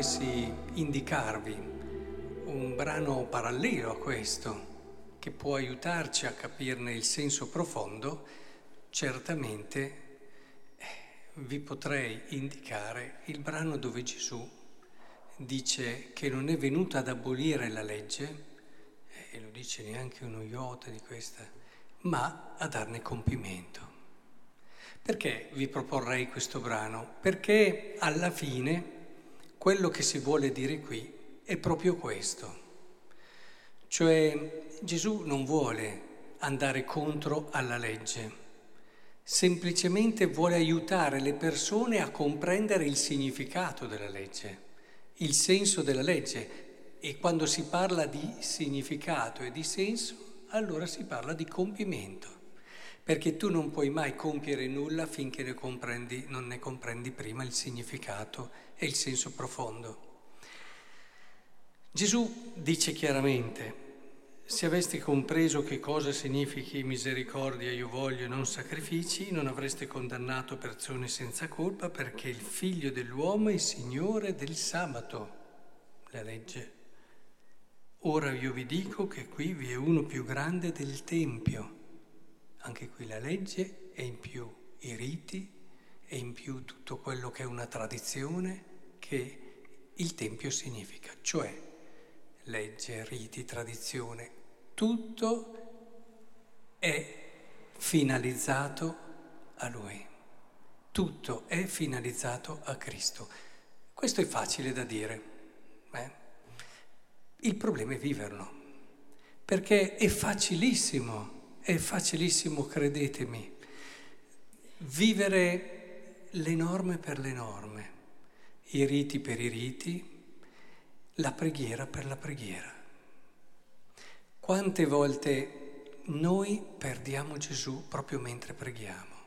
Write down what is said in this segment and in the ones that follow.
dovessi indicarvi un brano parallelo a questo, che può aiutarci a capirne il senso profondo, certamente eh, vi potrei indicare il brano dove Gesù dice che non è venuto ad abolire la legge, e lo dice neanche uno iota di questa, ma a darne compimento. Perché vi proporrei questo brano? Perché alla fine quello che si vuole dire qui è proprio questo. Cioè Gesù non vuole andare contro alla legge, semplicemente vuole aiutare le persone a comprendere il significato della legge, il senso della legge. E quando si parla di significato e di senso, allora si parla di compimento perché tu non puoi mai compiere nulla finché ne comprendi, non ne comprendi prima il significato e il senso profondo. Gesù dice chiaramente, se aveste compreso che cosa significhi misericordia io voglio e non sacrifici, non avreste condannato persone senza colpa perché il figlio dell'uomo è Signore del sabato, la legge. Ora io vi dico che qui vi è uno più grande del Tempio anche qui la legge e in più i riti e in più tutto quello che è una tradizione che il Tempio significa, cioè legge, riti, tradizione, tutto è finalizzato a Lui, tutto è finalizzato a Cristo. Questo è facile da dire, eh? il problema è viverlo, perché è facilissimo è facilissimo, credetemi, vivere le norme per le norme, i riti per i riti, la preghiera per la preghiera. Quante volte noi perdiamo Gesù proprio mentre preghiamo?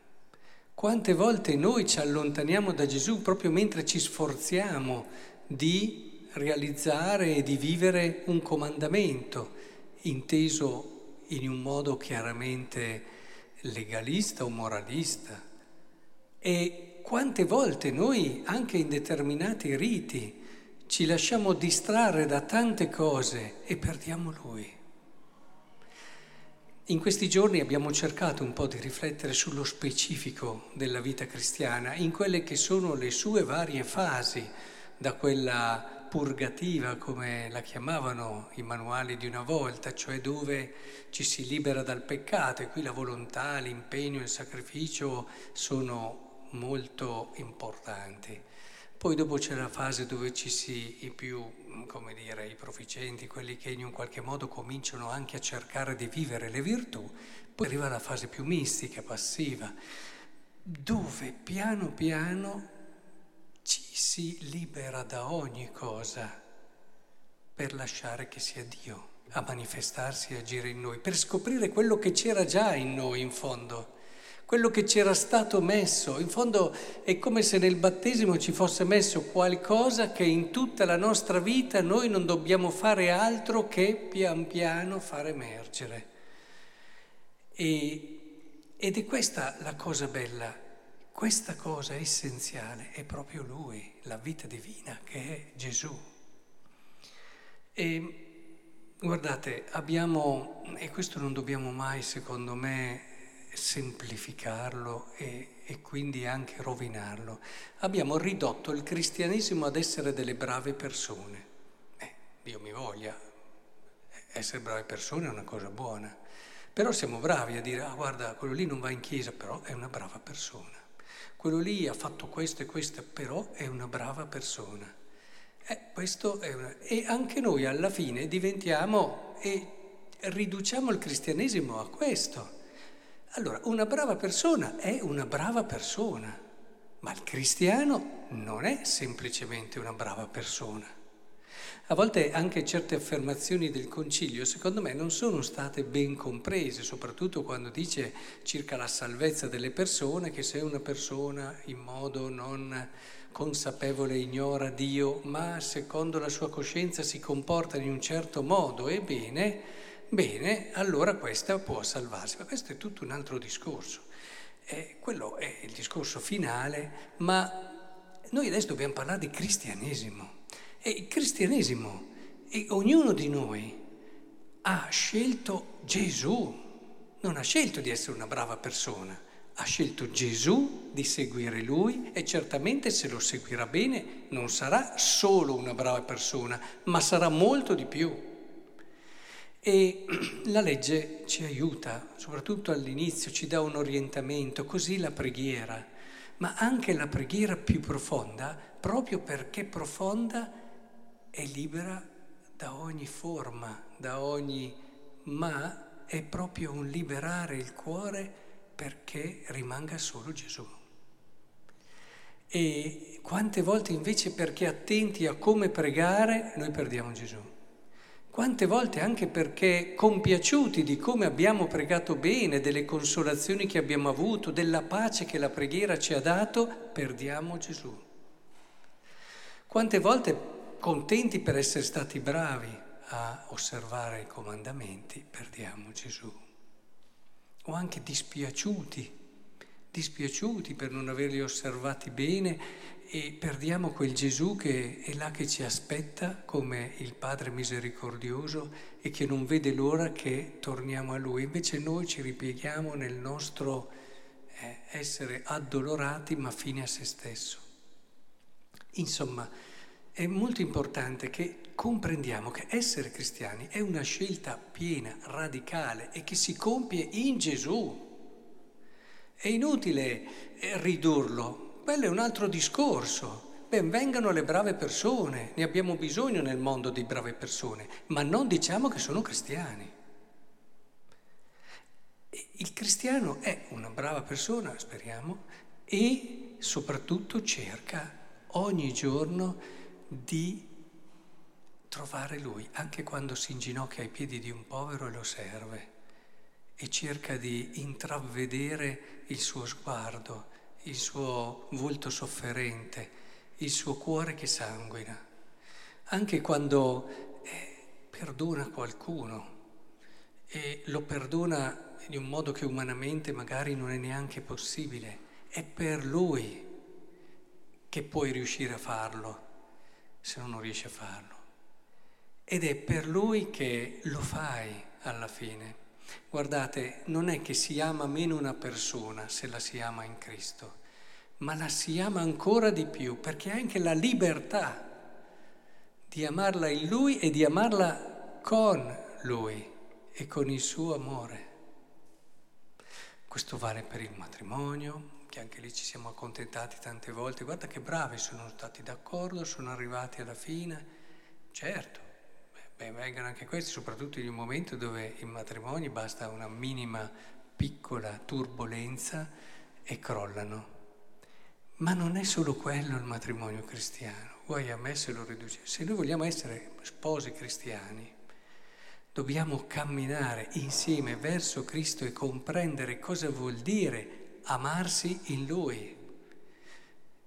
Quante volte noi ci allontaniamo da Gesù proprio mentre ci sforziamo di realizzare e di vivere un comandamento inteso in un modo chiaramente legalista o moralista. E quante volte noi, anche in determinati riti, ci lasciamo distrarre da tante cose e perdiamo Lui. In questi giorni abbiamo cercato un po' di riflettere sullo specifico della vita cristiana, in quelle che sono le sue varie fasi, da quella purgativa, come la chiamavano i manuali di una volta, cioè dove ci si libera dal peccato e qui la volontà, l'impegno, il sacrificio sono molto importanti. Poi dopo c'è la fase dove ci si, i più, come dire, i proficenti, quelli che in un qualche modo cominciano anche a cercare di vivere le virtù, poi arriva la fase più mistica, passiva, dove piano piano ci si libera da ogni cosa per lasciare che sia Dio a manifestarsi e agire in noi, per scoprire quello che c'era già in noi in fondo, quello che c'era stato messo. In fondo è come se nel battesimo ci fosse messo qualcosa che in tutta la nostra vita noi non dobbiamo fare altro che pian piano far emergere. E, ed è questa la cosa bella questa cosa essenziale è proprio Lui, la vita divina che è Gesù. E guardate, abbiamo, e questo non dobbiamo mai, secondo me, semplificarlo e, e, quindi anche rovinarlo. Abbiamo ridotto il cristianesimo ad essere delle brave persone. Eh, Dio mi voglia, essere brave persone è una cosa buona. Però siamo bravi a dire, ah guarda, quello lì non va in chiesa, però è una brava persona quello lì ha fatto questo e questo, però è una brava persona. Eh, una... E anche noi alla fine diventiamo e riduciamo il cristianesimo a questo. Allora, una brava persona è una brava persona, ma il cristiano non è semplicemente una brava persona. A volte anche certe affermazioni del Concilio, secondo me, non sono state ben comprese, soprattutto quando dice circa la salvezza delle persone, che se una persona in modo non consapevole ignora Dio, ma secondo la sua coscienza si comporta in un certo modo, ebbene, bene, allora questa può salvarsi. Ma questo è tutto un altro discorso. Eh, quello è il discorso finale, ma noi adesso dobbiamo parlare di cristianesimo. E il cristianesimo, e ognuno di noi ha scelto Gesù, non ha scelto di essere una brava persona, ha scelto Gesù di seguire lui e certamente se lo seguirà bene non sarà solo una brava persona, ma sarà molto di più. E la legge ci aiuta, soprattutto all'inizio, ci dà un orientamento, così la preghiera, ma anche la preghiera più profonda, proprio perché profonda, libera da ogni forma, da ogni ma è proprio un liberare il cuore perché rimanga solo Gesù. E quante volte invece perché attenti a come pregare noi perdiamo Gesù. Quante volte anche perché compiaciuti di come abbiamo pregato bene, delle consolazioni che abbiamo avuto, della pace che la preghiera ci ha dato, perdiamo Gesù. Quante volte contenti per essere stati bravi a osservare i comandamenti, perdiamo Gesù o anche dispiaciuti, dispiaciuti per non averli osservati bene e perdiamo quel Gesù che è là che ci aspetta come il Padre misericordioso e che non vede l'ora che torniamo a Lui. Invece noi ci ripieghiamo nel nostro eh, essere addolorati ma fine a se stesso. Insomma, è molto importante che comprendiamo che essere cristiani è una scelta piena, radicale e che si compie in Gesù. È inutile eh, ridurlo, quello è un altro discorso. Ben vengano le brave persone, ne abbiamo bisogno nel mondo di brave persone, ma non diciamo che sono cristiani. Il cristiano è una brava persona, speriamo, e soprattutto cerca ogni giorno di trovare lui, anche quando si inginocchia ai piedi di un povero e lo serve e cerca di intravedere il suo sguardo, il suo volto sofferente, il suo cuore che sanguina. Anche quando eh, perdona qualcuno e lo perdona in un modo che umanamente magari non è neanche possibile, è per lui che puoi riuscire a farlo, se no non riesci a farlo. Ed è per lui che lo fai alla fine. Guardate, non è che si ama meno una persona se la si ama in Cristo, ma la si ama ancora di più perché ha anche la libertà di amarla in Lui e di amarla con Lui e con il suo amore. Questo vale per il matrimonio, che anche lì ci siamo accontentati tante volte. Guarda che bravi sono stati d'accordo, sono arrivati alla fine. Certo, Beh, vengono anche questi, soprattutto in un momento dove in matrimoni basta una minima piccola turbolenza e crollano. Ma non è solo quello il matrimonio cristiano. Vuoi a me se lo riduce? Se noi vogliamo essere sposi cristiani, dobbiamo camminare insieme verso Cristo e comprendere cosa vuol dire amarsi in Lui.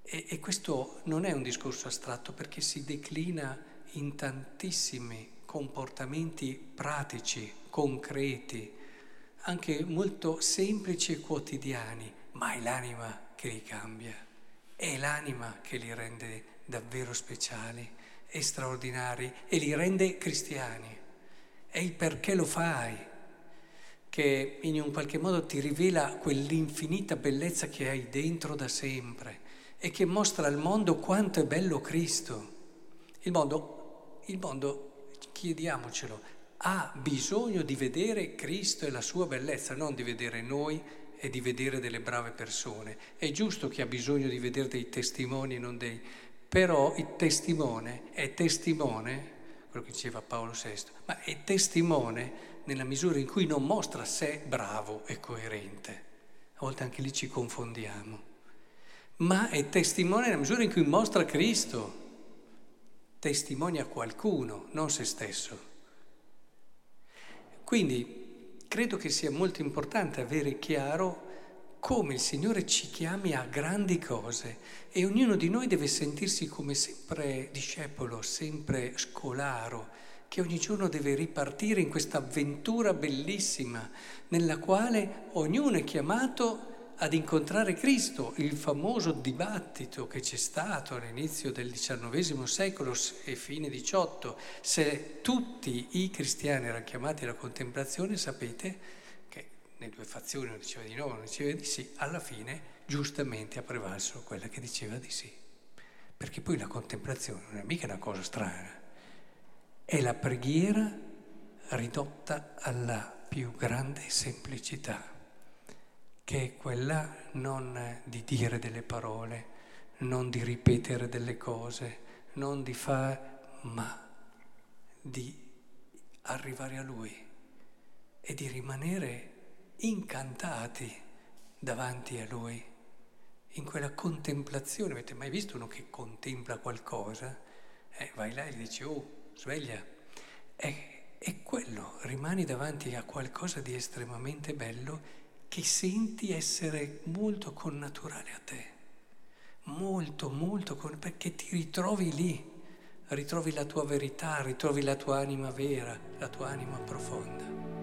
E, e questo non è un discorso astratto perché si declina in tantissimi comportamenti pratici, concreti, anche molto semplici e quotidiani, ma è l'anima che li cambia, è l'anima che li rende davvero speciali e straordinari e li rende cristiani. È il perché lo fai che in un qualche modo ti rivela quell'infinita bellezza che hai dentro da sempre e che mostra al mondo quanto è bello Cristo. Il mondo, il mondo chiediamocelo, ha bisogno di vedere Cristo e la sua bellezza, non di vedere noi e di vedere delle brave persone. È giusto che ha bisogno di vedere dei testimoni, non dei... Però il testimone è testimone, quello che diceva Paolo VI, ma è testimone nella misura in cui non mostra sé bravo e coerente. A volte anche lì ci confondiamo. Ma è testimone nella misura in cui mostra Cristo testimonia qualcuno, non se stesso. Quindi credo che sia molto importante avere chiaro come il Signore ci chiami a grandi cose e ognuno di noi deve sentirsi come sempre discepolo, sempre scolaro, che ogni giorno deve ripartire in questa avventura bellissima nella quale ognuno è chiamato ad incontrare Cristo, il famoso dibattito che c'è stato all'inizio del XIX secolo e fine XVIII, se tutti i cristiani erano chiamati alla contemplazione, sapete che le due fazioni uno diceva di no, uno diceva di sì, alla fine giustamente ha prevalso quella che diceva di sì. Perché poi la contemplazione non è mica una cosa strana, è la preghiera ridotta alla più grande semplicità che è quella non di dire delle parole, non di ripetere delle cose, non di fare, ma di arrivare a Lui e di rimanere incantati davanti a Lui, in quella contemplazione. Avete mai visto uno che contempla qualcosa? Eh, vai là e gli dici, oh, sveglia. È, è quello, rimani davanti a qualcosa di estremamente bello che senti essere molto connaturale a te, molto, molto, con, perché ti ritrovi lì, ritrovi la tua verità, ritrovi la tua anima vera, la tua anima profonda.